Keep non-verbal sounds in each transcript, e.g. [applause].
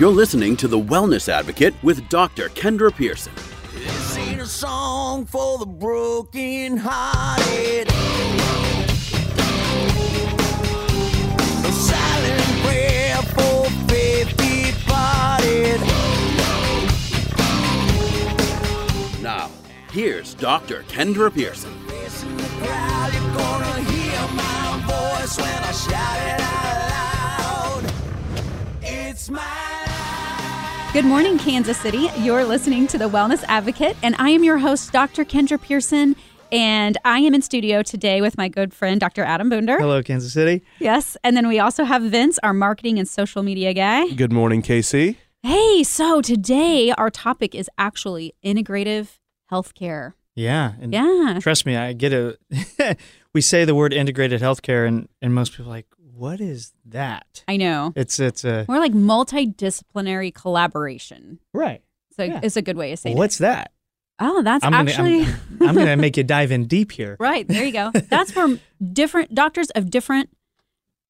You're listening to The Wellness Advocate with Dr. Kendra Pearson. This ain't a song for the broken hearted. A silent prayer for faith departed. Now, here's Dr. Kendra Pearson. Facing the crowd, you're gonna hear my voice when I shout it out loud. It's my. Good morning, Kansas City. You're listening to The Wellness Advocate, and I am your host, Dr. Kendra Pearson. And I am in studio today with my good friend, Dr. Adam Boonder. Hello, Kansas City. Yes. And then we also have Vince, our marketing and social media guy. Good morning, Casey. Hey, so today our topic is actually integrative healthcare. Yeah, and Yeah. trust me, I get it. [laughs] we say the word integrated healthcare, and and most people are like, what is that? I know. It's it's a More like multidisciplinary collaboration. right. So Yeah. it's a good way to say it. What's that? Oh, that's I'm gonna, actually. I'm, [laughs] I'm gonna make you dive in deep here. Right, there you go. [laughs] That's where different doctors of different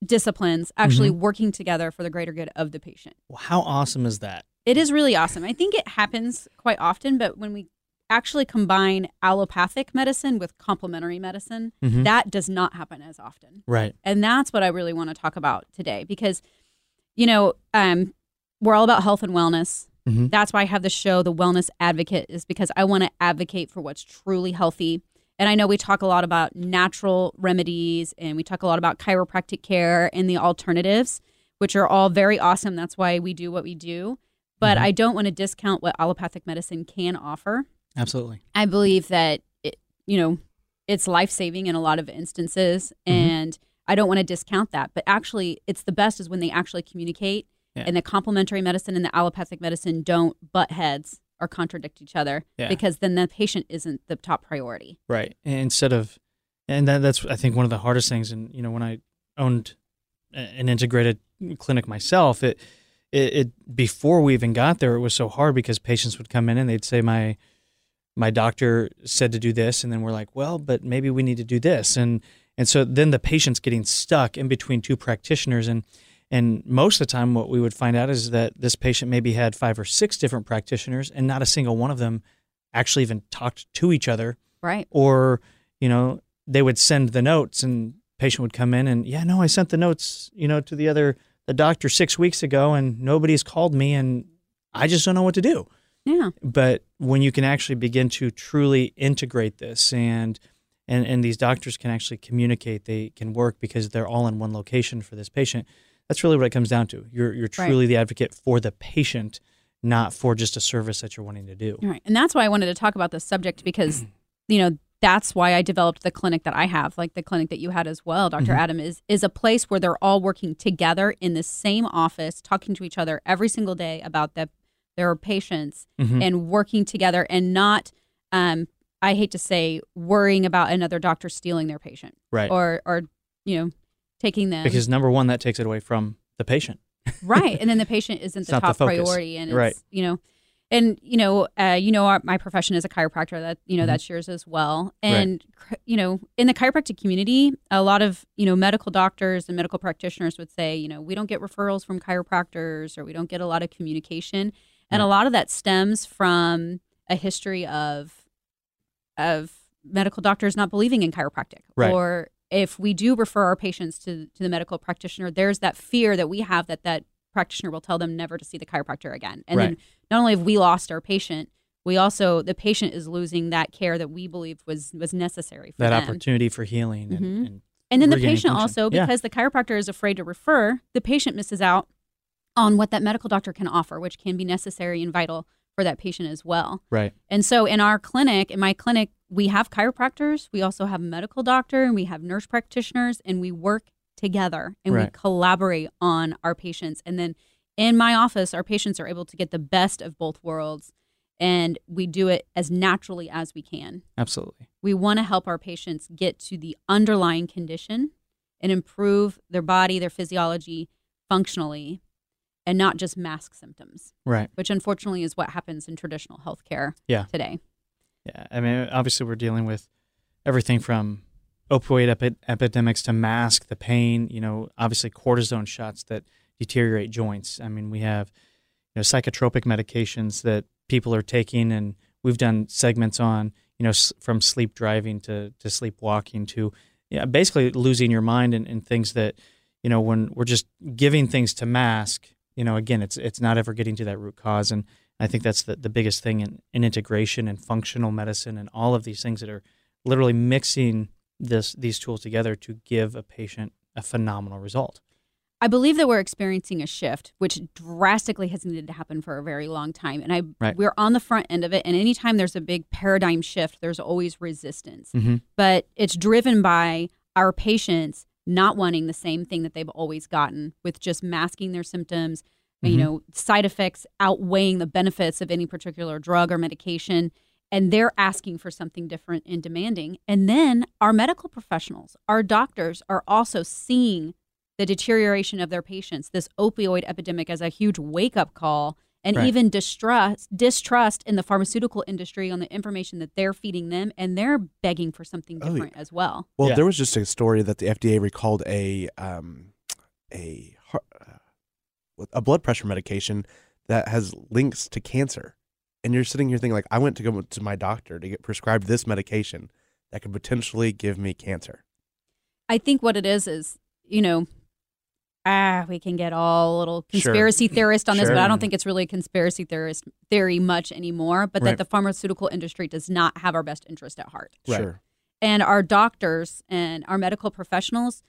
disciplines actually Mm-hmm. working together for the greater good of the patient. Well, how awesome is that? It is really awesome. I think it happens quite often, but when we actually combine allopathic medicine with complementary medicine, Mhm. that does not happen as often. Right. And that's what I really want to talk about today because, you know, um, we're all about health and wellness. Mhm. That's why I have the show, The Wellness Advocate, is because I want to advocate for what's truly healthy. And I know we talk a lot about natural remedies and we talk a lot about chiropractic care and the alternatives, which are all very awesome. That's why we do what we do. But Mhm. I don't want to discount what allopathic medicine can offer. Absolutely. I believe that it, you know, it's life saving in a lot of instances, Mhm. and I don't want to discount that. But actually, it's the best is when they actually communicate, Yeah. and the complementary medicine and the allopathic medicine don't butt heads or contradict each other, Yeah. because then the patient isn't the top priority. Right. Instead of, and that, that's I think one of the hardest things. And you know, when I owned an integrated clinic myself, it, it it before we even got there, it was so hard because patients would come in and they'd say my my doctor said to do this, and then we're like, well, but maybe we need to do this, and and so then the patient's getting stuck in between two practitioners, and and most of the time, what we would find out is that this patient maybe had five or six different practitioners, and not a single one of them actually even talked to each other. Right. or you know they would send the notes and patient would come in and yeah no i sent the notes you know to the other the doctor six weeks ago and nobody's called me and i just don't know what to do Yeah. but when you can actually begin to truly integrate this and and and these doctors can actually communicate they can work because they're all in one location for this patient that's really what it comes down to you're you're Right. truly the advocate for the patient not for just a service that you're wanting to do Right. And that's why I wanted to talk about this subject because, [clears throat] you know, that's why I developed the clinic that I have, like the clinic that you had as well, doctor mm-hmm. Adam, is is a place where they're all working together in the same office, talking to each other every single day about the, their patients Mhm. and working together and not um I hate to say worrying about another doctor stealing their patient right. or or you know taking them because number one that takes it away from the patient. Right and then the [laughs] patient isn't the not the top priority and it's Right. you know and you know uh, you know our, my profession is a chiropractor. That you know Mhm. that's yours as well. And cr- you know in the chiropractic community a lot of you know medical doctors and medical practitioners would say you know we don't get referrals from chiropractors or we don't get a lot of communication and a lot of that stems from a history of of medical doctors not believing in chiropractic Right. or if we do refer our patients to, to the medical practitioner there's that fear that we have that that practitioner will tell them never to see the chiropractor again and then not only have we lost our patient we also the patient is losing that care that we believed was was necessary for that them. opportunity for healing and, Mhm. and And then the patient function. also, Yeah. because the chiropractor is afraid to refer, the patient misses out on what that medical doctor can offer, which can be necessary and vital for that patient as well. right And so in our clinic, in my clinic, we have chiropractors, we also have a medical doctor, and we have nurse practitioners, and we work together and we collaborate on our patients. And then in my office, our patients are able to get the best of both worlds, and we do it as naturally as we can. absolutely We want to help our patients get to the underlying condition and improve their body, their physiology functionally, and not just mask symptoms, right which unfortunately is what happens in traditional healthcare Yeah. today. yeah i mean obviously we're dealing with everything from opioid epi- epidemics to mask the pain you know obviously cortisone shots that deteriorate joints i mean we have you know psychotropic medications that people are taking, and we've done segments on you know s- from sleep driving to to sleepwalking to yeah basically losing your mind and, and things that you know when we're just giving things to mask you know again it's it's not ever getting to that root cause and I think that's the, the biggest thing in, in integration and functional medicine and all of these things that are literally mixing this these tools together to give a patient a phenomenal result. I believe that we're experiencing a shift, which drastically has needed to happen for a very long time. And I Right. we're on the front end of it. And anytime there's a big paradigm shift, there's always resistance. Mm-hmm. But it's driven by our patients not wanting the same thing that they've always gotten with just masking their symptoms, you Mhm. know, side effects outweighing the benefits of any particular drug or medication. And they're asking for something different and demanding. And then our medical professionals, our doctors are also seeing the deterioration of their patients, this opioid epidemic as a huge wake up call, and Right. even distrust distrust in the pharmaceutical industry on the information that they're feeding them, and they're begging for something Oh, yeah. different as well. Well, Yeah. there was just a story that the FDA recalled a um, a heart, uh, a blood pressure medication that has links to cancer, and you're sitting here thinking like, I went to go to my doctor to get prescribed this medication that could potentially give me cancer. I think what it is is, you know, ah, we can get all a little Sure. conspiracy theorist on this, but I don't think it's really a conspiracy theorist theory much anymore. But Right. that the pharmaceutical industry does not have our best interest at heart. Right. Sure. and our doctors and our medical professionals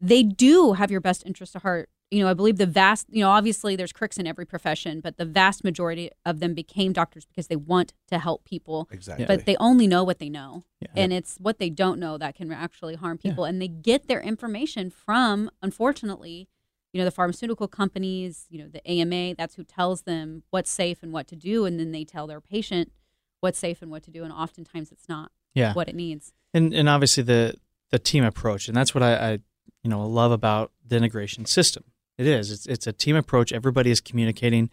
they do have your best interest at heart you know i believe the vast you know obviously there's crooks in every profession but the vast majority of them became doctors because they want to help people Exactly. but they only know what they know Yeah. and it's what they don't know that can actually harm people and they get their information from unfortunately you know the pharmaceutical companies you know the ama that's who tells them what's safe and what to do and then they tell their patient what's safe and what to do and oftentimes it's not Yeah. what it needs and and obviously the the team approach, and that's what I, I you know love about the integration system. It is it's it's a team approach. Everybody is communicating.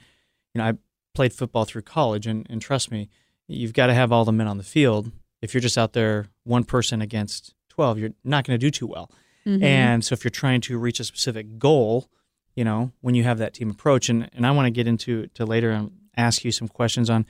You know, I played football through college, and and trust me, you've got to have all the men on the field. If you're just out there one person against twelve, you're not going to do too well. Mhm. And so if you're trying to reach a specific goal, you know, when you have that team approach, and, and I want to get into to later and ask you some questions on,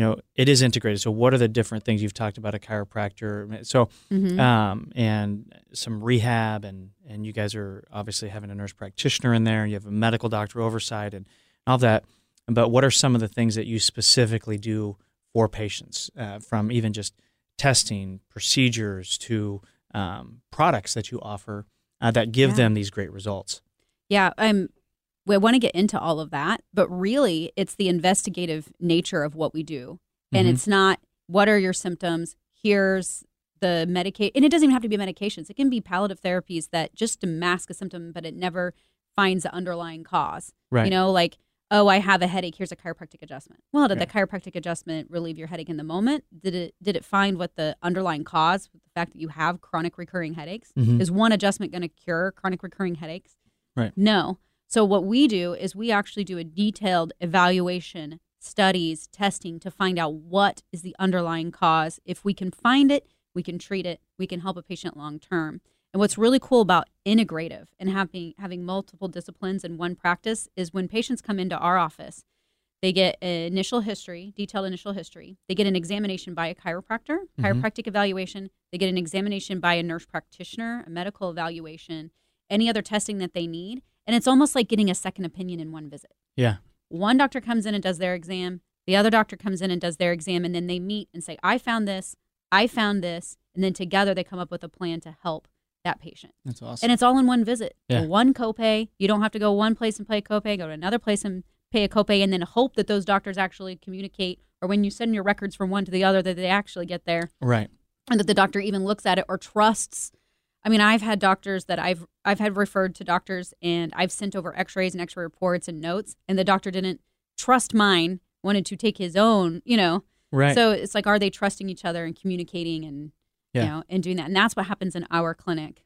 you know, it is integrated. So what are the different things you've talked about a chiropractor? So Mhm. um, and some rehab, and and you guys are obviously having a nurse practitioner in there. You have a medical doctor oversight, and all that. But what are some of the things that you specifically do for patients, uh, from even just testing procedures to um, products that you offer uh, that give Yeah. them these great results? Yeah, um, we want to get into all of that, but really, it's the investigative nature of what we do, and Mhm. it's not what are your symptoms. Here's the medicate, and it doesn't even have to be medications. It can be palliative therapies that just to mask a symptom, but it never finds the underlying cause. Right. You know, like oh, I have a headache. Here's a chiropractic adjustment. Well, did Right. the chiropractic adjustment relieve your headache in the moment? Did it did it find what the underlying cause, the fact that you have chronic recurring headaches? Mhm. Is one adjustment going to cure chronic recurring headaches? Right. No. So what we do is we actually do a detailed evaluation, studies, testing to find out what is the underlying cause. If we can find it, we can treat it. We can help a patient long term. And what's really cool about integrative and having having multiple disciplines in one practice is when patients come into our office, they get an initial history, detailed initial history. They get an examination by a chiropractor, Mhm. chiropractic evaluation. They get an examination by a nurse practitioner, a medical evaluation, any other testing that they need. And it's almost like getting a second opinion in one visit. Yeah. One doctor comes in and does their exam, the other doctor comes in and does their exam, and then they meet and say, I found this, I found this. And then together they come up with a plan to help that patient. That's awesome. And it's all in one visit. Yeah. One copay. You don't have to go one place and pay a copay, go to another place and pay a copay, and then hope that those doctors actually communicate, or when you send your records from one to the other, that they actually get there, right. and that the doctor even looks at it or trusts. I mean, I've had doctors that I've I've had referred to doctors, and I've sent over X-rays and X-ray reports and notes, and the doctor didn't trust mine, wanted to take his own, you know. Right. So it's like, are they trusting each other and communicating and Yeah. you know and doing that? And that's what happens in our clinic.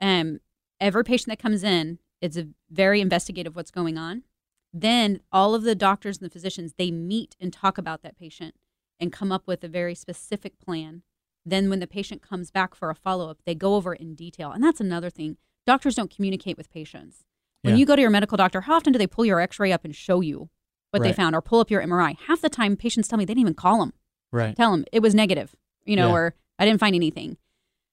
Um, every patient that comes in, it's a very investigative what's going on. Then all of the doctors and the physicians they meet and talk about that patient and come up with a very specific plan. Then when the patient comes back for a follow up, they go over it in detail. And that's another thing. Doctors don't communicate with patients. When Yeah. you go to your medical doctor, how often do they pull your x ray up and show you what they found or pull up your MRI. Half the time, patients tell me they didn't even call them. Right. Tell them it was negative, you know, Yeah. or I didn't find anything.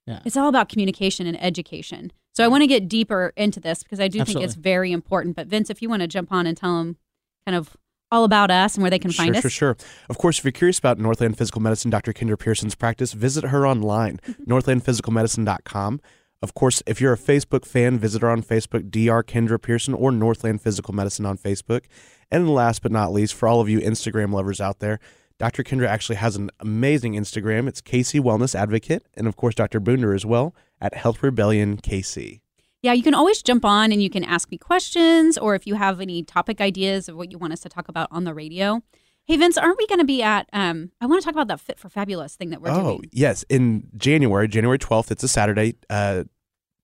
Yeah. It's all about communication and education. So I want to get deeper into this because I do think it's very important. But Vince, if you want to jump on and tell them kind of all about us and where they can sure, find us. Sure, sure. Of course, if you're curious about Northland Physical Medicine, Dr. Kendra Pearson's practice, visit her online, [laughs] northlandphysicalmedicine.com. Of course, if you're a Facebook fan, visit her on Facebook, Dr. Kendra Pearson, or Northland Physical Medicine on Facebook. And last but not least, for all of you Instagram lovers out there, Dr. Kendra actually has an amazing Instagram. It's KC Wellness Advocate, and of course, Dr. Boonder as well at Health Rebellion KC. Yeah, you can always jump on and you can ask me questions, or if you have any topic ideas of what you want us to talk about on the radio. Hey, Vince, aren't we going to be at? Um, I want to talk about that Fit for Fabulous thing that we're oh, doing. Oh yes. In January, January 12th, it's a Saturday. Uh,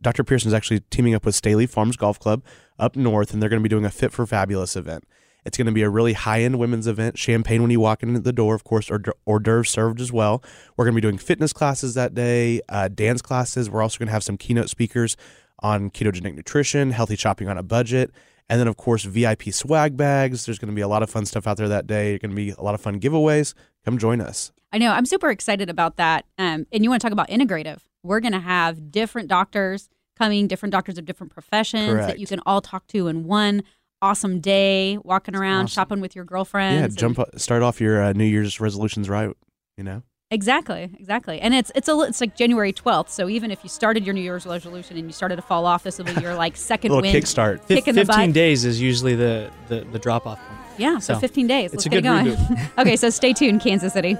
Dr. Pearson is actually teaming up with Staley Farms Golf Club up north, and they're going to be doing a Fit for Fabulous event. It's going to be a really high end women's event. Champagne when you walk in the door, of course, or hors d'oeuvres served as well. We're going to be doing fitness classes that day, uh, dance classes. We're also going to have some keynote speakers on ketogenic nutrition, healthy shopping on a budget, and then, of course, VIP swag bags. There's going to be a lot of fun stuff out there that day. There's going to be a lot of fun giveaways. Come join us. I know. I'm super excited about that. Um, and you want to talk about integrative? We're going to have different doctors coming, different doctors of different professions that you can all talk to in one awesome day, walking around, awesome. shopping with your girlfriends. Yeah, jump start off your uh, New Year's resolutions right. You know, Exactly, exactly. And it's it's a li- it's like January 12th. So even if you started your New Year's resolution and you started to fall off, this will be your like second little win. kickstart. Fif- Kick in the 15 butt. days is usually the, the, the drop off point. Yeah, so, So, 15 days. it's Let's a get it good going. [laughs] [laughs] okay, so stay tuned, Kansas City.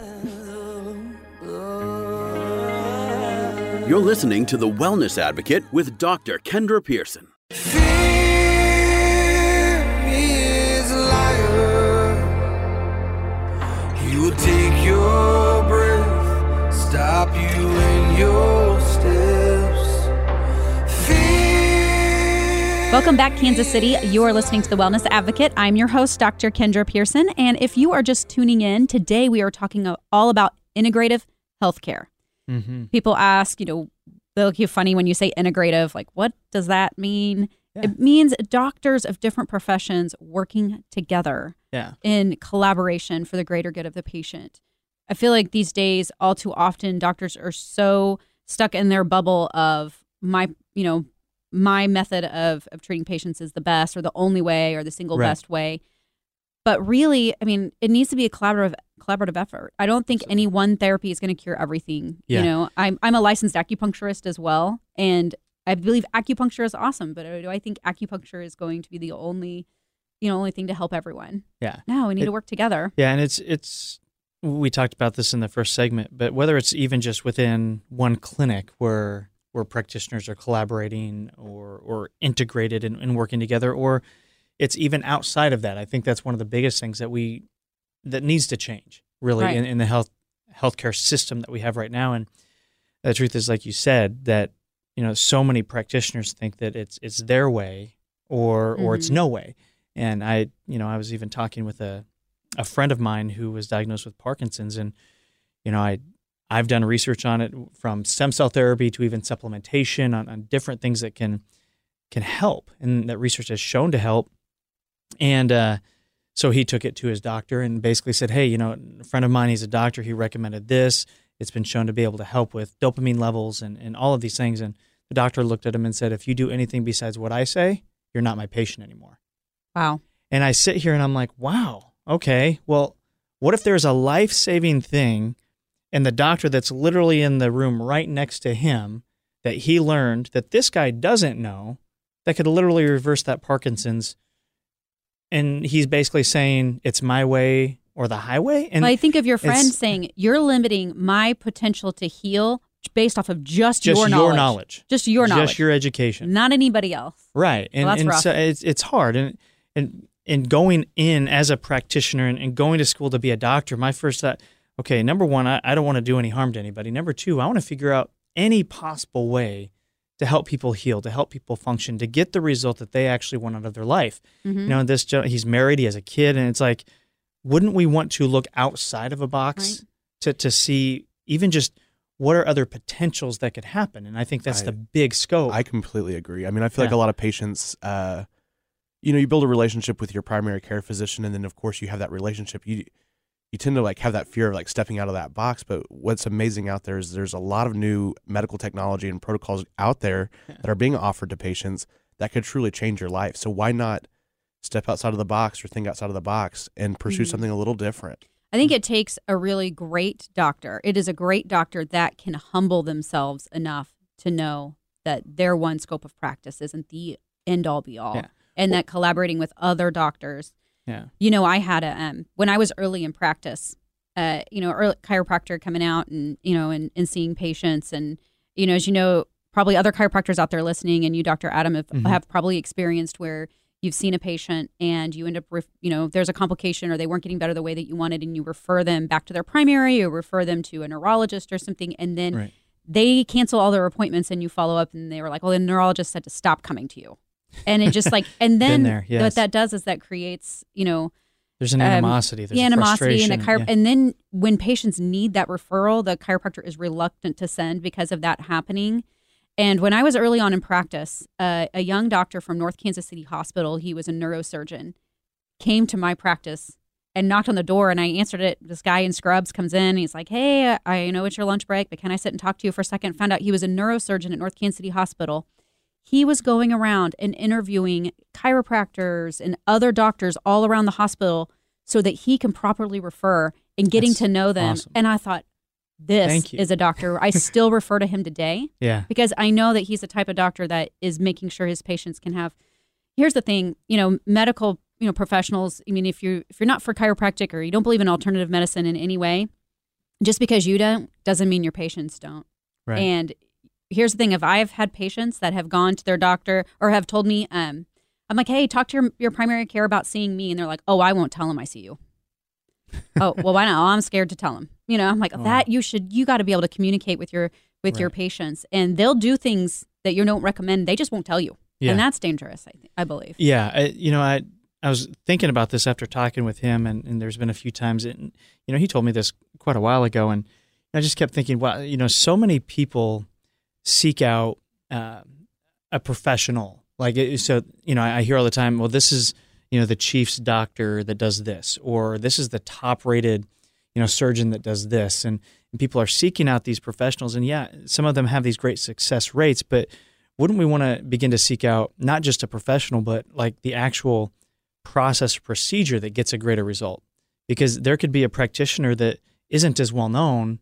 You're listening to The Wellness Advocate with Dr. Kendra Pearson. Welcome back, Kansas City. You are listening to The Wellness Advocate. I'm your host, Dr. Kendra Pearson. And if you are just tuning in, today we are talking all about integrative healthcare. Mm-hmm. People ask, you know, they look you funny when you say integrative. Like, what does that mean? Yeah. It means doctors of different professions working together Yeah. in collaboration for the greater good of the patient. I feel like these days, all too often, doctors are so stuck in their bubble of my, you know, my method of, of treating patients is the best or the only way or the single Right. best way. But really, I mean, it needs to be a collaborative collaborative effort. I don't think any one therapy is going to cure everything. Yeah. You know, I'm I'm a licensed acupuncturist as well, and I believe acupuncture is awesome. But do I think acupuncture is going to be the only, you know, only thing to help everyone? Yeah. No, we need It- to work together. Yeah, and it's it's we talked about this in the first segment, but whether it's even just within one clinic where where practitioners are collaborating or or integrated and, and working together, or it's even outside of that. I think that's one of the biggest things that we that needs to change really Right. in, in the health healthcare system that we have right now. And the truth is, like you said, that you know so many practitioners think that it's it's their way or or it's Mhm. no way. And I, you know, I was even talking with a a friend of mine who was diagnosed with Parkinson's, and you know, I I've done research on it from stem cell therapy to even supplementation on, on different things that can can help, and that research has shown to help. And uh, so he took it to his doctor and basically said, "Hey, you know, a friend of mine, he's a doctor. He recommended this. It's been shown to be able to help with dopamine levels and and all of these things." And the doctor looked at him and said, "If you do anything besides what I say, you're not my patient anymore." Wow. And I sit here and I'm like, wow, okay, well, what if there's a life saving thing and the doctor that's literally in the room right next to him that he learned that this guy doesn't know that could literally reverse that Parkinson's? And he's basically saying it's my way or the highway. And well, I think of your friend saying you're limiting my potential to heal based off of just, just your your knowledge. knowledge, Just your knowledge. just your education. not anybody else. Right. And, that's and so it's, it's hard. And, and, and going in as a practitioner and, and going to school to be a doctor, my first thought, okay, number one, I, I don't want to do any harm to anybody. Number two, I want to figure out any possible way to help people heal, to help people function, to get the result that they actually want out of their life. Mhm. You know, this he's married, he has a kid, and it's like, wouldn't we want to look outside of a box Right. to, to see even just what are other potentials that could happen? And I think that's I- the big scope. I completely agree. I mean, I feel like a lot of patients, uh, you know you build a relationship with your primary care physician, and then of course you have that relationship. You you tend to like have that fear of like stepping out of that box. But what's amazing out there is there's a lot of new medical technology and protocols out there that are being offered to patients that could truly change your life. So why not step outside of the box or think outside of the box and pursue Mhm. something a little different? I think it takes a really great doctor. It is a great doctor that can humble themselves enough to know that their one scope of practice isn't the end all be all. Yeah. And that collaborating with other doctors. Yeah. You know, I had a um when I was early in practice, uh, you know, early chiropractor coming out and, you know, and, and seeing patients and, you know, as you know, probably other chiropractors out there listening and you, Dr. Adam, have, Mhm. have probably experienced where you've seen a patient and you end up, ref- you know, there's a complication or they weren't getting better the way that you wanted and you refer them back to their primary or refer them to a neurologist or something. And then Right. they cancel all their appointments and you follow up and they were like, well, the neurologist said to stop coming to you. And it just like, and [laughs] then there, what that does is that creates, you know, There's an um, animosity. There's the animosity and the chiro- and then when patients need that referral, the chiropractor is reluctant to send because of that happening. And when I was early on in practice, uh, a young doctor from North Kansas City Hospital, he was a neurosurgeon, came to my practice and knocked on the door, and I answered it. This guy in scrubs comes in, and he's like, "Hey, I know it's your lunch break, but can I sit and talk to you for a second? Found out he was a neurosurgeon at North Kansas City Hospital. He was going around and interviewing chiropractors and other doctors all around the hospital so that he can properly refer and getting That's to know them. awesome. And I thought, this is a doctor. I still refer to him today yeah. because I know that he's the type of doctor that is making sure his patients can have. Here's the thing, you know, medical, you know, professionals. I mean, if you if you're not for chiropractic or you don't believe in alternative medicine in any way, just because you don't doesn't mean your patients don't. Right. And here's the thing: if I've had patients that have gone to their doctor or have told me, um, I'm like, hey, talk to your your primary care about seeing me, and they're like, oh, I won't tell him I see you. [laughs] oh, well, why not? Oh, I'm scared to tell him. You know, I'm like Oh. that. You should. You got to be able to communicate with your with your patients, and they'll do things that you don't recommend. They just won't tell you, Yeah. and that's dangerous. I think, I believe. Yeah, I, you know, I I was thinking about this after talking with him, and, and there's been a few times, and you know, he told me this quite a while ago, and I just kept thinking, wow, you know, so many people seek out uh, a professional, like so, you know, I, I hear all the time, well, this is you know the Chiefs' doctor that does this, or this is the top rated, you know, surgeon that does this, and, and people are seeking out these professionals, and yeah, some of them have these great success rates, but wouldn't we want to begin to seek out not just a professional, but like the actual process procedure that gets a greater result? Because there could be a practitioner that isn't as well known,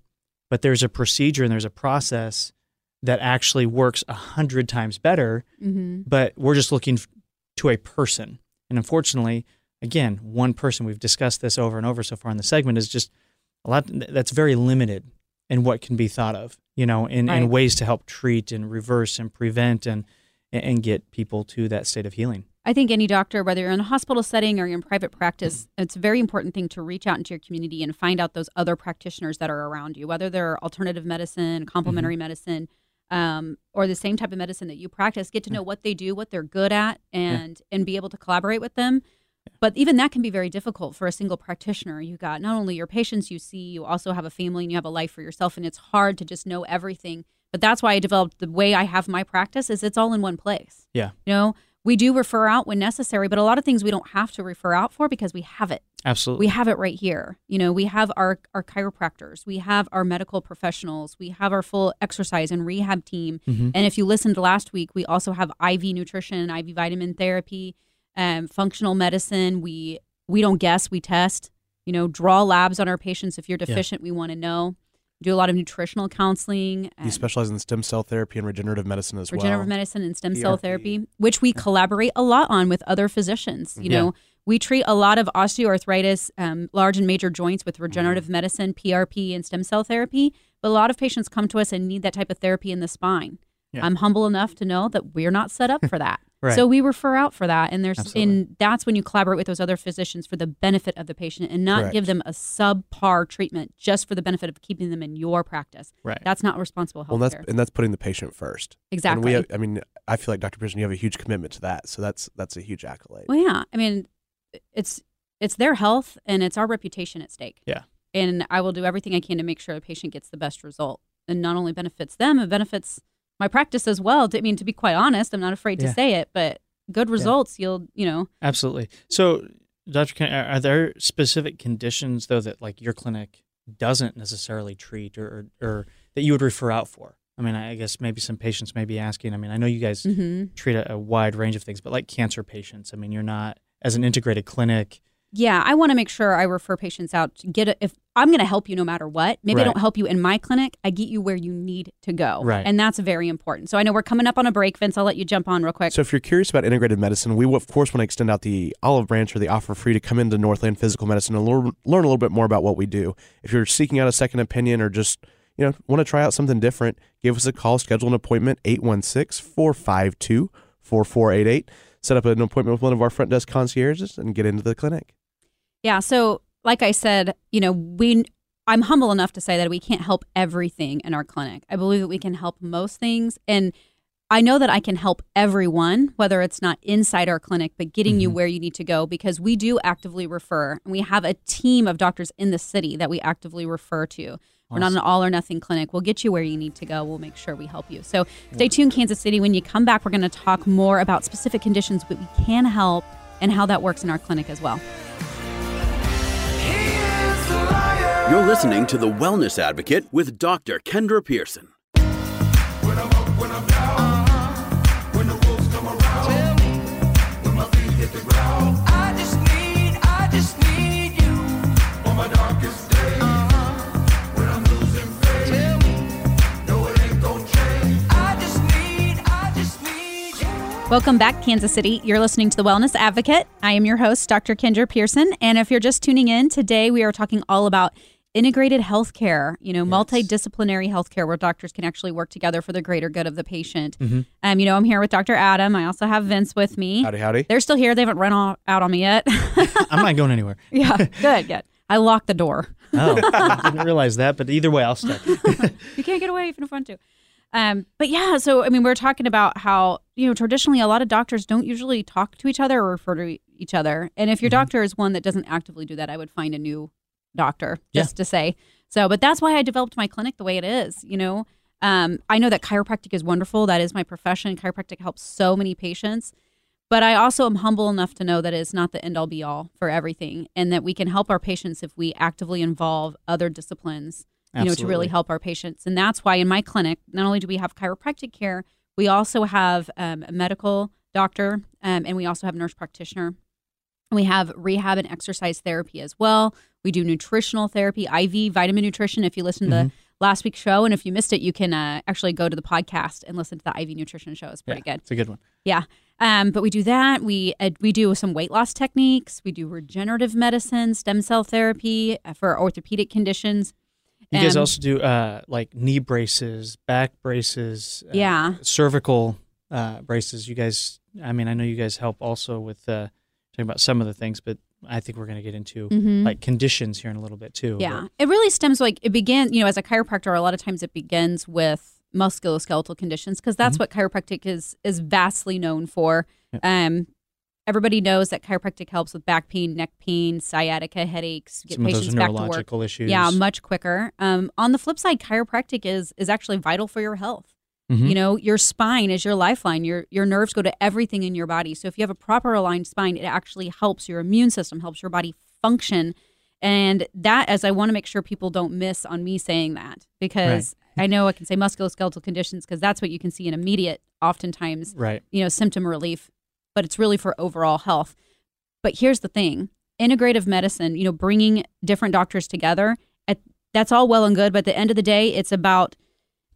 but there's a procedure and there's a process that actually works a hundred times better, Mm-hmm. but we're just looking f- to a person. And unfortunately, again, one person, we've discussed this over and over so far in the segment, is just a lot that's very limited in what can be thought of, you know, in, in ways to help treat and reverse and prevent and and get people to that state of healing. I think any doctor, whether you're in a hospital setting or you're in private practice, it's a very important thing to reach out into your community and find out those other practitioners that are around you, whether they're alternative medicine, complementary medicine, um, or the same type of medicine that you practice. Get to know what they do, what they're good at, and and be able to collaborate with them. But even that can be very difficult for a single practitioner. You got not only your patients you see, you also have a family and you have a life for yourself, and it's hard to just know everything. But that's why I developed the way I have my practice is it's all in one place. Yeah. You know, we do refer out when necessary, but a lot of things we don't have to refer out for because we have it. Absolutely. We have it right here. You know, we have our our chiropractors, we have our medical professionals, we have our full exercise and rehab team. Mhm. And if you listened last week, we also have IV nutrition, IV vitamin therapy, um, functional medicine. We we don't guess, we test. You know, draw labs on our patients. If you're deficient, we want to know. Do a lot of nutritional counseling. You specialize in stem cell therapy and regenerative medicine as regenerative well. Regenerative medicine and stem cell therapy, which we collaborate a lot on with other physicians. You Yeah. know, we treat a lot of osteoarthritis, um, large and major joints with regenerative Mm-hmm. medicine, PRP, and stem cell therapy. But a lot of patients come to us and need that type of therapy in the spine. Yeah. I'm humble enough to know that we're not set up for that. [laughs] Right. So we refer out for that, and there's Absolutely. and that's when you collaborate with those other physicians for the benefit of the patient, and not Correct. give them a subpar treatment just for the benefit of keeping them in your practice. Right. That's not responsible Well, healthcare. and that's and that's putting the patient first. exactly. And we, have, I mean, I feel like Dr. Pearson, you have a huge commitment to that. So that's that's a huge accolade. Well, yeah. I mean, it's it's their health and it's our reputation at stake. Yeah. And I will do everything I can to make sure the patient gets the best result, and not only benefits them, it benefits my practice as well. I mean, to be quite honest, I'm not afraid to Yeah. say it, but good results, you'll you know. Absolutely. So, Dr. Ken, are are there specific conditions though that like your clinic doesn't necessarily treat or, or, or that you would refer out for? I mean, I guess maybe some patients may be asking. I mean, I know you guys Mm-hmm. treat a, a wide range of things, but like cancer patients, I mean, you're not as an integrated clinic. Yeah, I want to make sure I refer patients out to get a, if I'm going to help you no matter what. Maybe I don't help you in my clinic. I get you where you need to go. Right. And that's very important. So I know we're coming up on a break, Vince. I'll let you jump on real quick. So if you're curious about integrated medicine, we of course want to extend out the olive branch or the offer for you to come into Northland Physical Medicine and learn, learn a little bit more about what we do. If you're seeking out a second opinion or just you know want to try out something different, give us a call, schedule an appointment 816-452-4488. Set up an appointment with one of our front desk concierges and get into the clinic. Yeah. So, like I said, you know, we I'm humble enough to say that we can't help everything in our clinic. I believe that we can help most things, and I know that I can help everyone, whether it's not inside our clinic, but getting you mm-hmm. where you need to go because we do actively refer. And we have a team of doctors in the city that we actively refer to. We're not an all or nothing clinic. We'll get you where you need to go. We'll make sure we help you. So stay tuned, Kansas City. When you come back, we're going to talk more about specific conditions that we can help and how that works in our clinic as well. You're listening to The Wellness Advocate with Dr. Kendra Pearson. I Welcome back, Kansas City. You're listening to The Wellness Advocate. I am your host, Dr. Kendra Pearson. And if you're just tuning in, today we are talking all about integrated healthcare, you know, multidisciplinary healthcare where doctors can actually work together for the greater good of the patient. Um, you know, I'm here with Dr. Adam. I also have Vince with me. Howdy, howdy. They're still here. They haven't run all, out on me yet. [laughs] I'm not going anywhere. [laughs] yeah, good, good. I locked the door. Oh, I didn't [laughs] realize that, but either way, I'll stay. you can't get away if you don't want to. Um, but yeah, so I mean, we're talking about how you know traditionally a lot of doctors don't usually talk to each other or refer to each other, and if your Mm-hmm. doctor is one that doesn't actively do that, I would find a new doctor Yeah. just to say. So, but that's why I developed my clinic the way it is. You know, um, I know that chiropractic is wonderful. That is my profession. Chiropractic helps so many patients. But I also am humble enough to know that it's not the end all be all for everything, and that we can help our patients if we actively involve other disciplines you know, to really help our patients. And that's why in my clinic, not only do we have chiropractic care, we also have um, a medical doctor um, and we also have a nurse practitioner. We have rehab and exercise therapy as well. We do nutritional therapy, IV, vitamin nutrition. If you listen to Mm-hmm. last week's show, and if you missed it, you can uh, actually go to the podcast and listen to the IV nutrition show. It's pretty yeah, good. It's a good one. Yeah. Um, but we do that. We uh, we do some weight loss techniques. We do regenerative medicine, stem cell therapy uh, for orthopedic conditions. You guys Um, also do uh, like knee braces, back braces, uh, Yeah. cervical uh, braces. You guys, I mean, I know you guys help also with uh, talking about some of the things, but I think we're going to get into Mhm. like conditions here in a little bit too. Yeah, it really stems like it began. You know, as a chiropractor, a lot of times it begins with musculoskeletal conditions because that's what chiropractic is is vastly known for. Um, everybody knows that chiropractic helps with back pain, neck pain, sciatica, headaches, get some of those patients back to work. neurological issues. Yeah, much quicker. Um, on the flip side, chiropractic is is actually vital for your health. Mhm. You know, your spine is your lifeline. Your your nerves go to everything in your body. So if you have a proper aligned spine, it actually helps your immune system, helps your body function. And that, as I want to make sure people don't miss on me saying that, because I know I can say musculoskeletal conditions because that's what you can see in immediate, oftentimes, right. you know, symptom relief, but it's really for overall health. But here's the thing integrative medicine, you know, bringing different doctors together, at, that's all well and good. But at the end of the day, it's about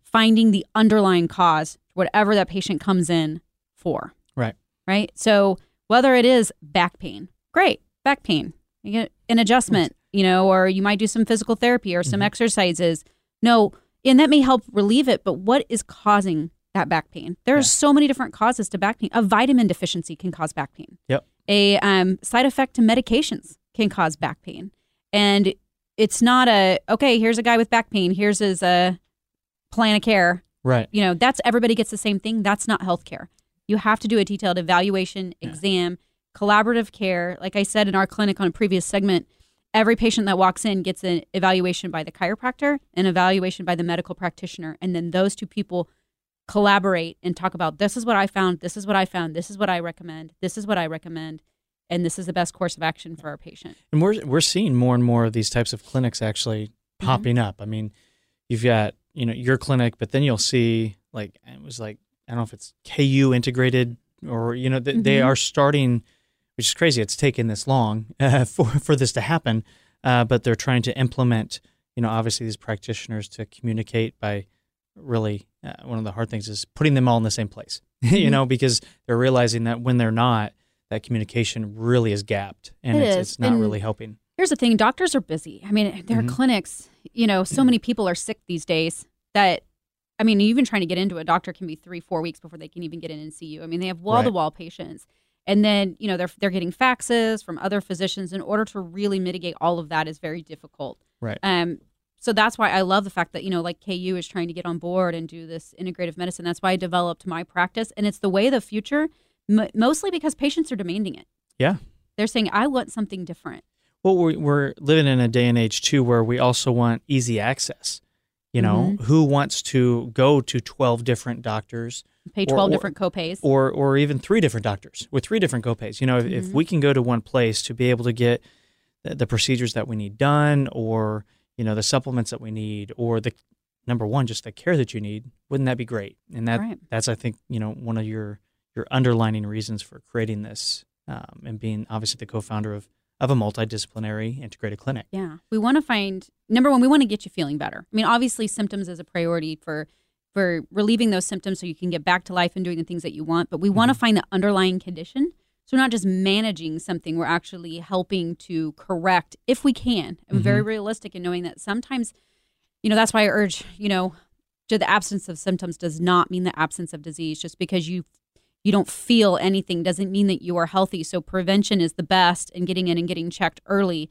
finding the underlying cause, whatever that patient comes in for. Right. Right. So whether it is back pain, great, back pain, you get an adjustment, you know, or you might do some physical therapy or some mm-hmm. exercises. No, and that may help relieve it, but what is causing that back pain? There are Yeah. so many different causes to back pain. A vitamin deficiency can cause back pain. Yep. A um, side effect to medications can cause back pain. And it's not a, okay, here's a guy with back pain, here's his uh, plan of care. Right. You know, that's everybody gets the same thing. That's not healthcare. You have to do a detailed evaluation, exam, collaborative care. Like I said in our clinic on a previous segment, every patient that walks in gets an evaluation by the chiropractor, an evaluation by the medical practitioner, and then those two people collaborate and talk about this is what I found, this is what I found, this is what I recommend, this is what I recommend, and this is the best course of action for our patient. And we're we're seeing more and more of these types of clinics actually Mm-hmm. popping up. I mean, you've got you know your clinic, but then you'll see like it was like I don't know if it's KU integrated or you know th- they Mhm. are starting, which is crazy. It's taken this long [laughs] uh, for for this to happen, uh, but they're trying to implement you know obviously these practitioners to communicate by really uh, one of the hard things is putting them all in the same place. [laughs] you Mhm. know because they're realizing that when they're not. That communication really is gapped, and It it's, is, it's not and- really helping. Here's the thing doctors are busy. I mean, there are clinics, you know, so many people are sick these days that, I mean, even trying to get into a doctor can be three, four weeks before they can even get in and see you. I mean, they have wall to wall patients. And then, you know, they're, they're getting faxes from other physicians. In order to really mitigate all of that is very difficult. Right. Um, so that's why I love the fact that, you know, like KU is trying to get on board and do this integrative medicine. That's why I developed my practice. And it's the way of the future, m- mostly because patients are demanding it. Yeah. They're saying, I want something different. Well, we're, we're living in a day and age too where we also want easy access. You know, who wants to go to 12 different doctors Pay 12 or- different copays. or, or even three different doctors with three different copays? You know, if, if Mhm. we can go to one place to be able to get the, the procedures that we need done or, you know, the supplements that we need or the number one, just the care that you need, wouldn't that be great? And that Right. that's, I think, you know, one of your, your underlining reasons for creating this um, and being obviously the co-founder of, of a multidisciplinary integrated clinic. Yeah. We want to find number one, we want to get you feeling better. I mean, obviously symptoms is a priority for for relieving those symptoms so you can get back to life and doing the things that you want. But we want to find the underlying condition. So we're not just managing something, we're actually helping to correct if we can. I'm very mm-hmm. realistic in knowing that sometimes, you know, that's why I urge, you know, the absence of symptoms does not mean the absence of disease. Just because you you don't feel anything doesn't mean that you are healthy. So prevention is the best and getting in and getting checked early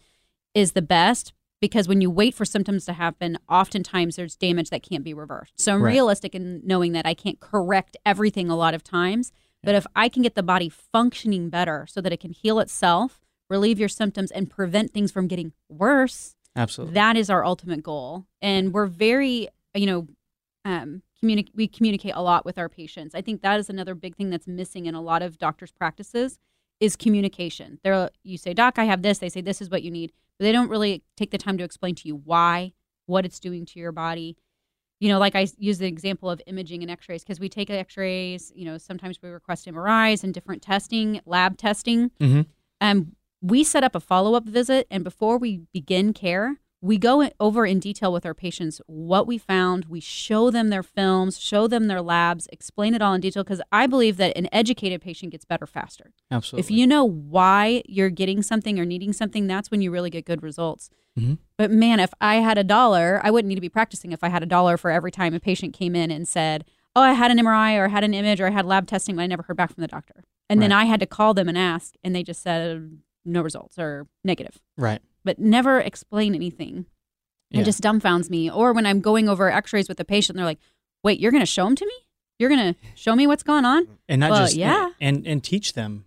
is the best because when you wait for symptoms to happen, oftentimes there's damage that can't be reversed. So I'm Right. realistic in knowing that I can't correct everything a lot of times, but if I can get the body functioning better so that it can heal itself, relieve your symptoms and prevent things from getting worse, Absolutely. that is our ultimate goal. And we're very, you know, um, communi- we communicate a lot with our patients. I think that is another big thing that's missing in a lot of doctors' practices is communication. They're, you say, Doc, I have this. They say, this is what you need. But they don't really take the time to explain to you why, what it's doing to your body. You know, like I use the example of imaging and x rays because we take x rays, you know, sometimes we request MRIs and different testing, lab testing. Mhm. Um, we set up a follow up visit, and before we begin care, we go over in detail with our patients what we found. We show them their films, show them their labs, explain it all in detail because I believe that an educated patient gets better faster. Absolutely. If you know why you're getting something or needing something, that's when you really get good results. Mhm. But man, if I had a dollar, I wouldn't need to be practicing if I had a dollar for every time a patient came in and said, Oh, I had an MRI or I had an image or I had lab testing, but I never heard back from the doctor. And then I had to call them and ask, and they just said no results or negative, right. But never explain anything. Yeah. It just dumbfounds me. Or when I'm going over x rays with the patient, they're like, Wait, you're going to show them to me? You're going to show me what's going on? and not Well, just yeah. and and teach them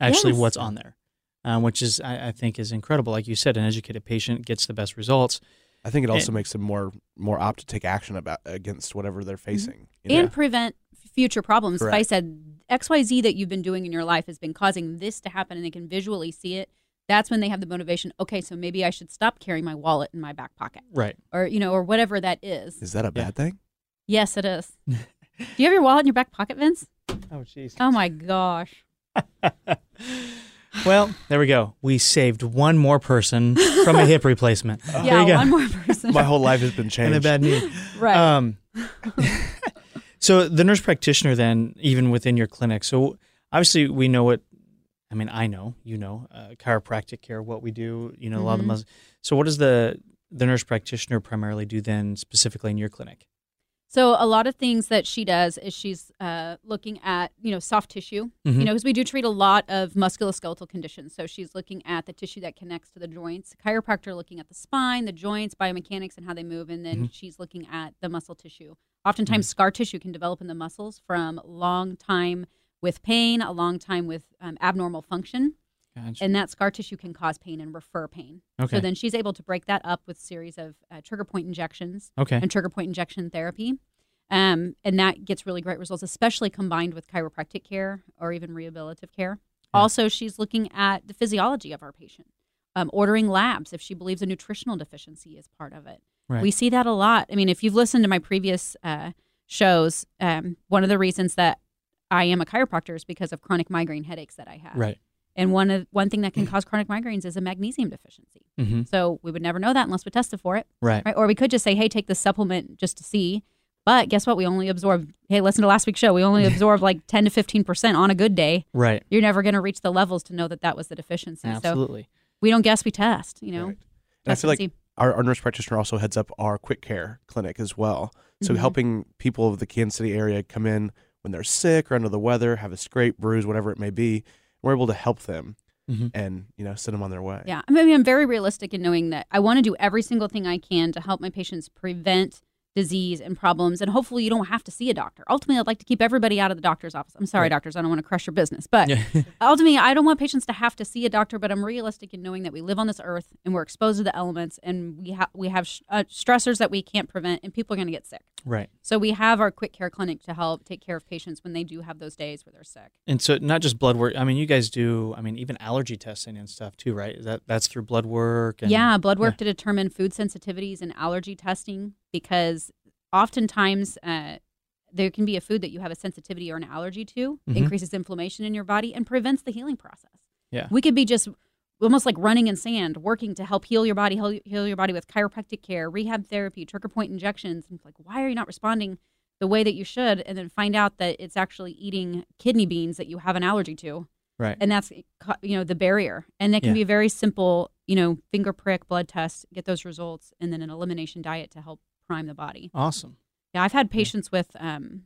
actually Yes. what's on there, um, which is I, I think is incredible. Like you said, an educated patient gets the best results. I think it also And- makes them more more apt to take action about against whatever they're facing. you and know? prevent future problems. If I said XYZ that you've been doing in your life has been causing this to happen and they can visually see it, that's when they have the motivation, okay, so maybe I should stop carrying my wallet in my back pocket Right. or, you know, or whatever that is. is that a Yeah. bad thing? Yes, it is. [laughs] Do you have your wallet in your back pocket, Vince? Oh jeez. Oh my gosh. [laughs] Well, there we go. We saved one more person from a hip [laughs] replacement. there yeah, you go. one more person. My whole life has been and changed. a bad knee. right. Um, so the nurse practitioner, then, even within your clinic. So obviously, we know what. I mean, I know, you know, uh, chiropractic care, what we do. You know, a lot of the Mhm. mus- So, what does the the nurse practitioner primarily do then, specifically in your clinic? So a lot of things that she does is she's uh, looking at you know soft tissue, Mhm. you know, because we do treat a lot of musculoskeletal conditions. So she's looking at the tissue that connects to the joints. Chiropractor looking at the spine, the joints, biomechanics, and how they move, and then she's looking at the muscle tissue. Oftentimes, scar tissue can develop in the muscles from long time with pain, a long time with um, abnormal function, Gotcha. and that scar tissue can cause pain and refer pain. Okay. So then she's able to break that up with series of uh, trigger point injections okay. and trigger point injection therapy. Um, and that gets really great results, especially combined with chiropractic care or even rehabilitative care. Yeah. Also, she's looking at the physiology of our patient, um, ordering labs if she believes a nutritional deficiency is part of it. Right. We see that a lot. I mean, if you've listened to my previous uh, shows, um, one of the reasons that I am a chiropractor is because of chronic migraine headaches that I have. Right. And one of one thing that can cause chronic migraines is a magnesium deficiency. Mm-hmm. So we would never know that unless we tested for it, Right. right? Or we could just say, "Hey, take this supplement just to see." But guess what? We only absorb. Hey, listen to last week's show. We only [laughs] absorb like ten to fifteen percent on a good day. Right. You're never going to reach the levels to know that that was the deficiency. So Absolutely. we don't guess, we test. You know, Correct. And I feel like our, our nurse practitioner also heads up our quick care clinic as well. So Mhm. helping people of the Kansas City area come in when they're sick or under the weather, have a scrape, bruise, whatever it may be, we're able to help them Mhm. and you know send them on their way. Yeah, I mean, I'm very realistic in knowing that I want to do every single thing I can to help my patients prevent disease and problems, and hopefully, you don't have to see a doctor. Ultimately, I'd like to keep everybody out of the doctor's office. I'm sorry, Right. doctors, I don't want to crush your business, but Yeah. [laughs] ultimately, I don't want patients to have to see a doctor. But I'm realistic in knowing that we live on this earth and we're exposed to the elements, and we have we have sh- uh, stressors that we can't prevent, and people are going to get sick. Right. So we have our quick care clinic to help take care of patients when they do have those days where they're sick. And so not just blood work. I mean, you guys do. I mean, even allergy testing and stuff too, right? That that's through blood work? And, yeah, blood work to determine food sensitivities and allergy testing because oftentimes uh, there can be a food that you have a sensitivity or an allergy to, Mhm. increases inflammation in your body, and prevents the healing process. Yeah. We could be just almost like running in sand, working to help heal your body, heal, heal your body with chiropractic care, rehab therapy, trigger point injections. And it's like, why are you not responding the way that you should? And then find out that it's actually eating kidney beans that you have an allergy to Right. and that's you know the barrier and that can Yeah. be a very simple you know finger prick blood test get those results and then an elimination diet to help prime the body awesome. yeah i've had patients with um,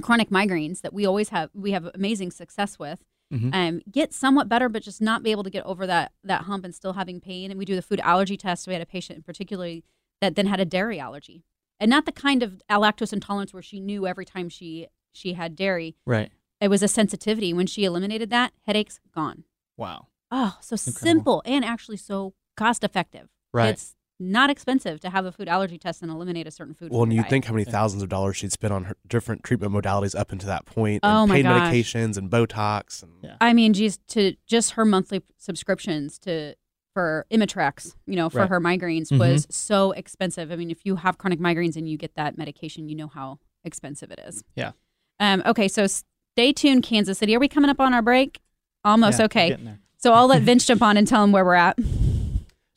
chronic migraines that we always have we have amazing success with Mhm. um, get somewhat better but just not be able to get over that that hump and still having pain and we do the food allergy test we had a patient in particular that then had a dairy allergy and not the kind of lactose intolerance where she knew every time she she had dairy Right. it was a sensitivity when she eliminated that headaches gone Wow. Oh, so Incredible. simple and actually so cost effective. Right. It's not expensive to have a food allergy test and eliminate a certain food. Well, from and you diet. think how many thousands of dollars she'd spent on her different treatment modalities up until that point, Oh and my pain gosh. medications and Botox, and Yeah. I mean, geez, to just her monthly subscriptions to for Imitrex, you know, for Right. her migraines Mhm. was so expensive. I mean, if you have chronic migraines and you get that medication, you know how expensive it is. Yeah. Um. Okay. So stay tuned, Kansas City. Are we coming up on our break? Almost. Yeah, okay. So I'll let [laughs] Vince jump on and tell him where we're at.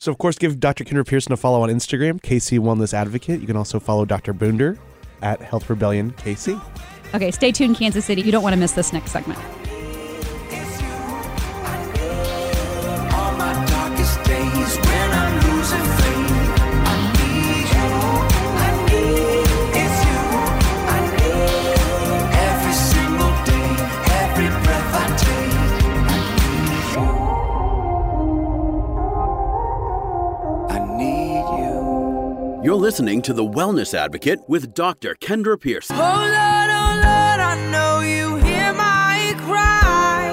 So, of course, give Dr. Kendra Pearson a follow on Instagram, KC Wellness Advocate. You can also follow Dr. Boonder at Health Rebellion KC. Okay. Stay tuned, Kansas City. You don't want to miss this next segment. You're listening to The Wellness Advocate with Dr. Kendra Pearson. Oh Lord, oh Lord, I know you hear my cry.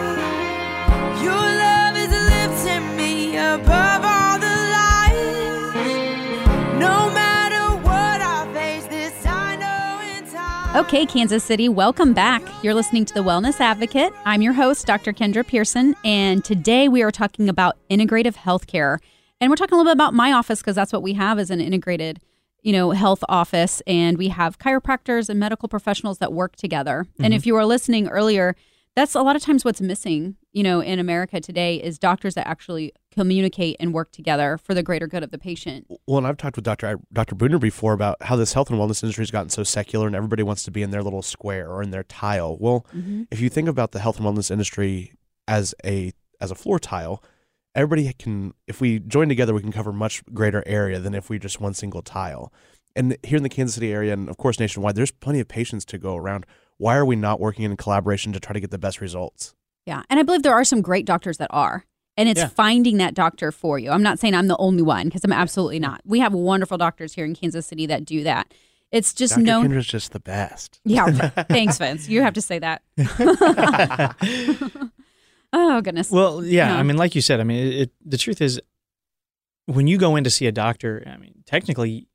Your love is lifting me above all the lies. No matter what I face, this I know in time. Okay, Kansas City, welcome back. You're listening to The Wellness Advocate. I'm your host, Dr. Kendra Pearson, and today we are talking about integrative healthcare. And we're talking a little bit about my office because that's what we have as an integrated, you know, health office. And we have chiropractors and medical professionals that work together. And mm-hmm. if you were listening earlier, that's a lot of times what's missing, you know, in America today is doctors that actually communicate and work together for the greater good of the patient. Well, and I've talked with Dr. I- Dr. Boonder before about how this health and wellness industry has gotten so secular and everybody wants to be in their little square or in their tile. Well, mm-hmm. if you think about the health and wellness industry as a as a floor tile, everybody can if we join together we can cover much greater area than if we just one single tile. And here in the Kansas City area and of course nationwide, there's plenty of patients to go around. Why are we not working in collaboration to try to get the best results? Yeah. And I believe there are some great doctors that are. And it's Yeah. finding that doctor for you. I'm not saying I'm the only one because I'm absolutely not. We have wonderful doctors here in Kansas City that do that. It's just Dr. known. Kendra's just the best. Yeah. [laughs] Thanks, Vince. You have to say that. [laughs] [laughs] oh, goodness. Well, yeah, Yeah. I mean, like you said, I mean, it, it, the truth is, when you go in to see a doctor, I mean, technically,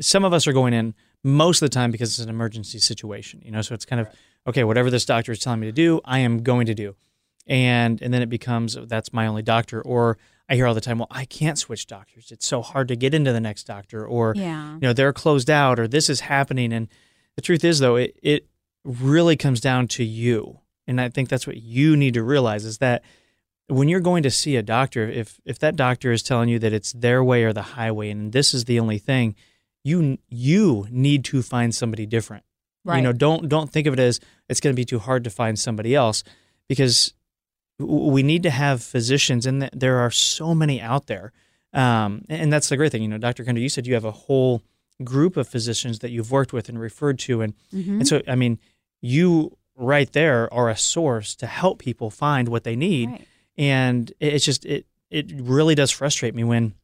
some of us are going in most of the time because it's an emergency situation. You know, so it's kind of okay. Whatever this doctor is telling me to do, I am going to do, and and then it becomes oh, that's my only doctor. Or I hear all the time, well, I can't switch doctors. It's so hard to get into the next doctor, or Yeah. you know they're closed out, or this is happening. And the truth is, though, it it really comes down to you, and I think that's what you need to realize is that when you're going to see a doctor, if if that doctor is telling you that it's their way or the highway, and this is the only thing, you you need to find somebody different. Right. You know, don't don't think of it as it's going to be too hard to find somebody else, because we need to have physicians, and there are so many out there. Um, and that's the great thing, you know, Dr. Kendra, you said you have a whole group of physicians that you've worked with and referred to, and Mhm. and so I mean, you right there are a source to help people find what they need Right. and it- it's just it it really does frustrate me when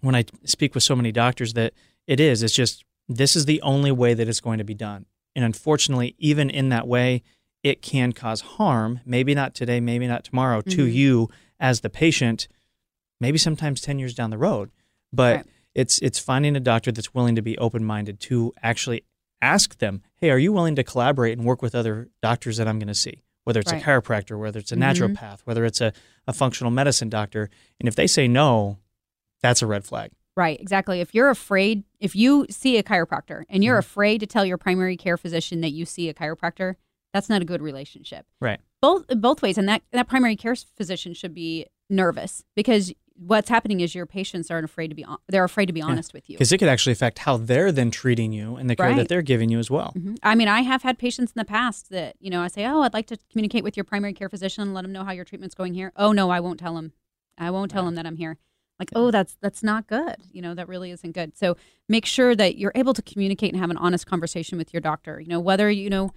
when I speak with so many doctors that it is it's just this is the only way that it's going to be done and unfortunately even in that way it can cause harm maybe not today maybe not tomorrow to Mhm. you as the patient maybe sometimes 10 years down the road but Right. it's it's finding a doctor that's willing to be open-minded to actually ask them hey are you willing to collaborate and work with other doctors that i'm going to see whether it's Right. a chiropractor whether it's a Mhm. naturopath whether it's a, a functional medicine doctor and if they say no that's a red flag Right, exactly. If you're afraid, if you see a chiropractor and you're Mhm. afraid to tell your primary care physician that you see a chiropractor, that's not a good relationship. Right. Both both ways, and that that primary care physician should be nervous because what's happening is your patients aren't afraid to be hon- they're afraid to be honest with you. because it could actually affect how they're then treating you and the care Right. that they're giving you as well Mhm. I mean, I have had patients in the past that you know I say, "Oh, I'd like to communicate with your primary care physician, let them know how your treatment's going here." Oh no, I won't tell them I won't tell Right. him that I'm here. Like, oh, that's that's not good. You know, that really isn't good. So make sure that you're able to communicate and have an honest conversation with your doctor. You know, whether you know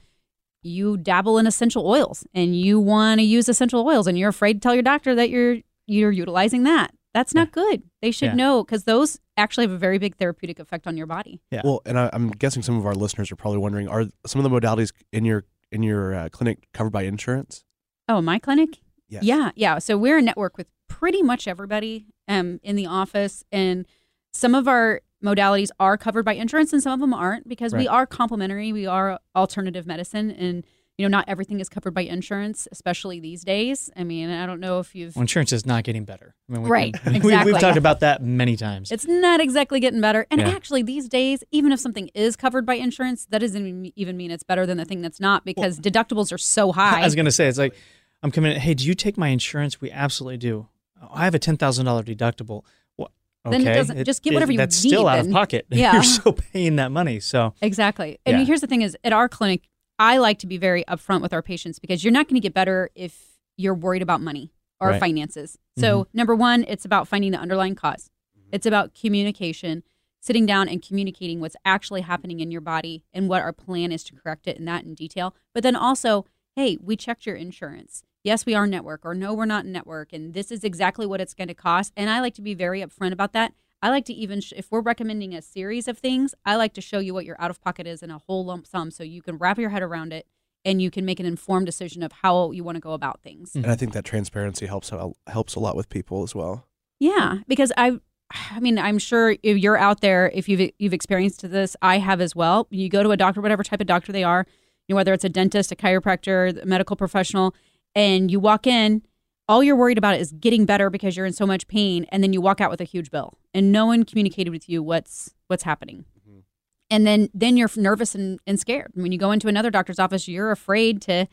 you dabble in essential oils and you want to use essential oils and you're afraid to tell your doctor that you're you're utilizing that. That's not good. They should Yeah. know because those actually have a very big therapeutic effect on your body. Yeah. Well, and I, I'm guessing some of our listeners are probably wondering: Are some of the modalities in your in your uh, clinic covered by insurance? Oh, my clinic? Yes. Yeah, yeah. So we're a network with pretty much everybody um, in the office, and some of our modalities are covered by insurance, and some of them aren't because we are complementary. We are alternative medicine, and you know, not everything is covered by insurance, especially these days. I mean, I don't know if you've. well, insurance is not getting better I mean, we Right, [laughs] we, exactly. we've talked about that many times It's not exactly getting better. And Yeah. actually, these days, even if something is covered by insurance, that doesn't even- mean it's better than the thing that's not because deductibles are so high. I was going to say, it's like, I'm coming in, hey, do you take my insurance? We absolutely do. Oh, I have a $10,000 deductible. What? Then it Okay. doesn't- just get whatever you That's still need out of pocket. [laughs] Yeah. You're still paying that money. So, Exactly. And Yeah. here's the thing is at our clinic, I like to be very upfront with our patients because you're not going to get better if you're worried about money or Right. finances. So, mm-hmm. number 1, it's about finding the underlying cause. Mm-hmm. It's about communication, sitting down and communicating what's actually happening in your body and what our plan is to correct it and that in detail. But then also, hey, we checked your insurance. Yes, we are network or no, we're not network and this is exactly what it's going to cost. And I like to be very upfront about that. I like to even, sh- if we're recommending a series of things, I like to show you what your out of pocket is in a whole lump sum so you can wrap your head around it and you can make an informed decision of how you want to go about things. Mm-hmm. And I think that transparency helps helps a lot with people as well. Yeah, because I, I mean, I'm sure if you're out there, if you've you've experienced this, I have as well. You go to a doctor, whatever type of doctor they are, you know, whether it's a dentist, a chiropractor, a medical professional, and you walk in, all you're worried about is getting better because you're in so much pain, and then you walk out with a huge bill, and no one communicated with you what's what's happening. And then, then you're nervous and, and scared. When you go into another doctor's office, you're afraid to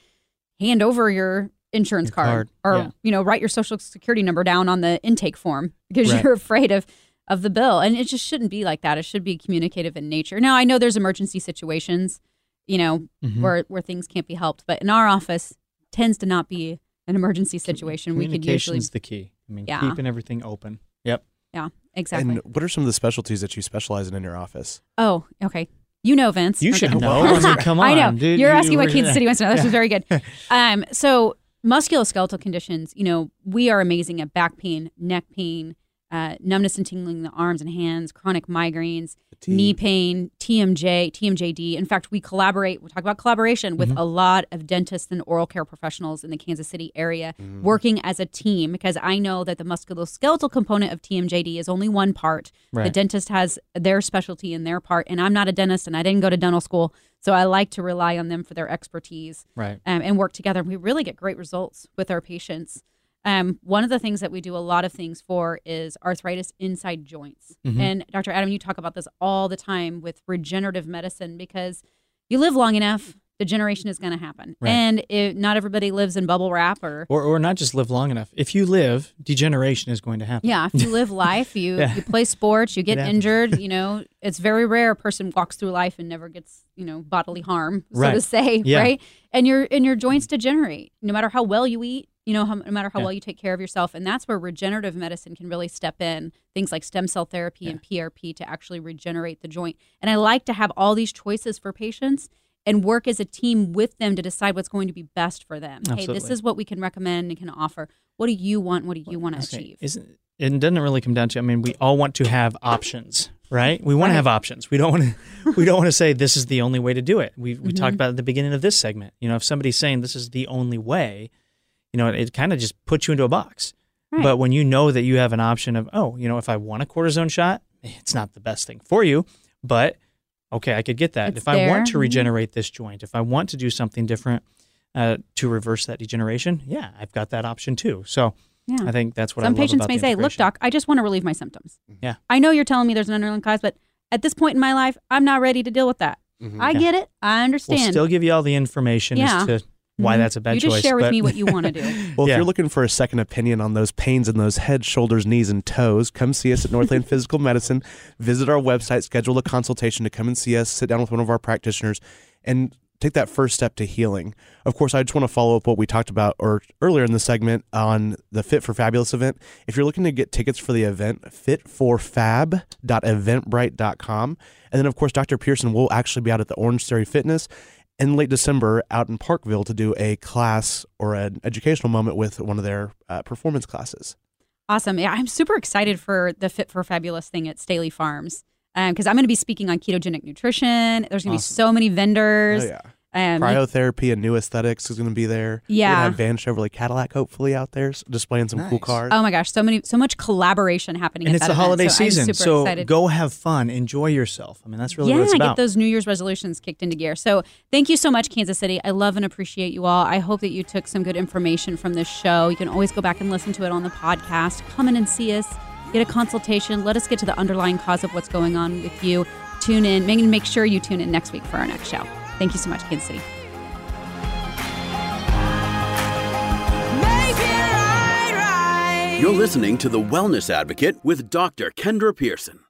hand over your insurance Your card, card, or yeah. you know write your social security number down on the intake form [laughs] because Right. you're afraid of of the bill and it just shouldn't be like that it should be communicative in nature now i know there's emergency situations you know Mhm. where where things can't be helped but in our office tends to not be an emergency situation we could usually communication's the key. I mean, Yeah. keeping everything open. Yep. yeah exactly And what are some of the specialties that you specialize in in your office? oh okay you know vince You Okay. should know. I mean, [laughs] come on, I know. dude. You're You- asking what we're- Kansas City wants to know. This is very good. [laughs] Um, so musculoskeletal conditions, you know, we are amazing at back pain, neck pain, uh, numbness and tingling in the arms and hands, chronic migraines, Fatigue. knee pain, TMJ, TMJD. In fact, we collaborate, we talk about collaboration with a lot of dentists and oral care professionals in the Kansas City area working as a team because I know that the musculoskeletal component of TMJD is only one part. The dentist has their specialty in their part, and I'm not a dentist and I didn't go to dental school. So I like to rely on them for their expertise Right. um, and work together. We really get great results with our patients. Um, one of the things that we do a lot of things for is arthritis inside joints. Mhm. And Dr. Adam, you talk about this all the time with regenerative medicine because you live long enough, degeneration is going to happen. Right. And it, not everybody lives in bubble wrap or. Or, or not just live long enough. If you live, degeneration is going to happen. Yeah, if you live life, you [laughs] Yeah. you play sports, you get injured. You know, it's very rare a person walks through life and never gets you know bodily harm, so to say, Yeah. right? And your and your joints degenerate, no matter how well you eat. You know, how, no matter how Yeah. well you take care of yourself, and that's where regenerative medicine can really step in. Things like stem cell therapy and PRP to actually regenerate the joint. And I like to have all these choices for patients and work as a team with them to decide what's going to be best for them. Hey, this is what we can recommend and can offer. What do you want? What do you want to Okay. achieve? Isn't it doesn't really come down to I mean we all want to have options, right? We want to have options. We don't want to [laughs] we don't want to say this is the only way to do it. We we Mm-hmm. talked about at the beginning of this segment. You know, if somebody's saying this is the only way, you know, it, it kind of just puts you into a box. Right. But when you know that you have an option of, oh, you know, if I want a cortisone shot, it's not the best thing for you, but okay, I could get that. It's if I want to regenerate this joint, if I want to do something different uh, to reverse that degeneration, yeah, I've got that option too. So Yeah. I think that's what Some I love patients about may the say, "Look, doc, I just want to relieve my symptoms. Yeah. I know you're telling me there's an underlying cause, but at this point in my life, I'm not ready to deal with that. Mhm. I Yeah. get it. I We'll understand. still give you all the information Yeah. as to why Mhm. that's a bad you choice. You just share with me what you want to [laughs] do. Well, if you're looking for a second opinion on those pains in those head, shoulders, knees, and toes, come see us at Northland [laughs] Physical Medicine. Visit our website, schedule a consultation to come and see us, sit down with one of our practitioners, and take that first step to healing. Of course, I just want to follow up what we talked about or earlier in the segment on the Fit for Fabulous event. If you're looking to get tickets for the event, fitforfab.eventbrite.com. And then, of course, Dr. Pearson will actually be out at the Orange Theory Fitness in late December out in Parkville to do a class or an educational moment with one of their uh, performance classes. Awesome. Yeah, I'm super excited for the Fit for Fabulous thing at Staley Farms because I'm going to be speaking on ketogenic nutrition. There's going to Awesome. be so many vendors. Oh, yeah. Um, Cryotherapy and new aesthetics is going to be there. We're Yeah. gonna have Van Chevrolet Cadillac hopefully out there s- displaying some cool cars. oh my gosh, so many, so much collaboration happening. and at it's that the event. holiday So I'm season, super so excited. go have fun, enjoy yourself. I mean, that's really yeah, what it's get those New Year's resolutions kicked into gear. So thank you so much, Kansas City. I love and appreciate you all. I hope that you took some good information from this show. You can always go back and listen to it on the podcast. Come in and see us. Get a consultation. Let us get to the underlying cause of what's going on with you. Tune in. Make, make sure you tune in next week for our next show. Thank you so much, Kansas City. Right, right. You're listening to The Wellness Advocate with Dr. Kendra Pearson.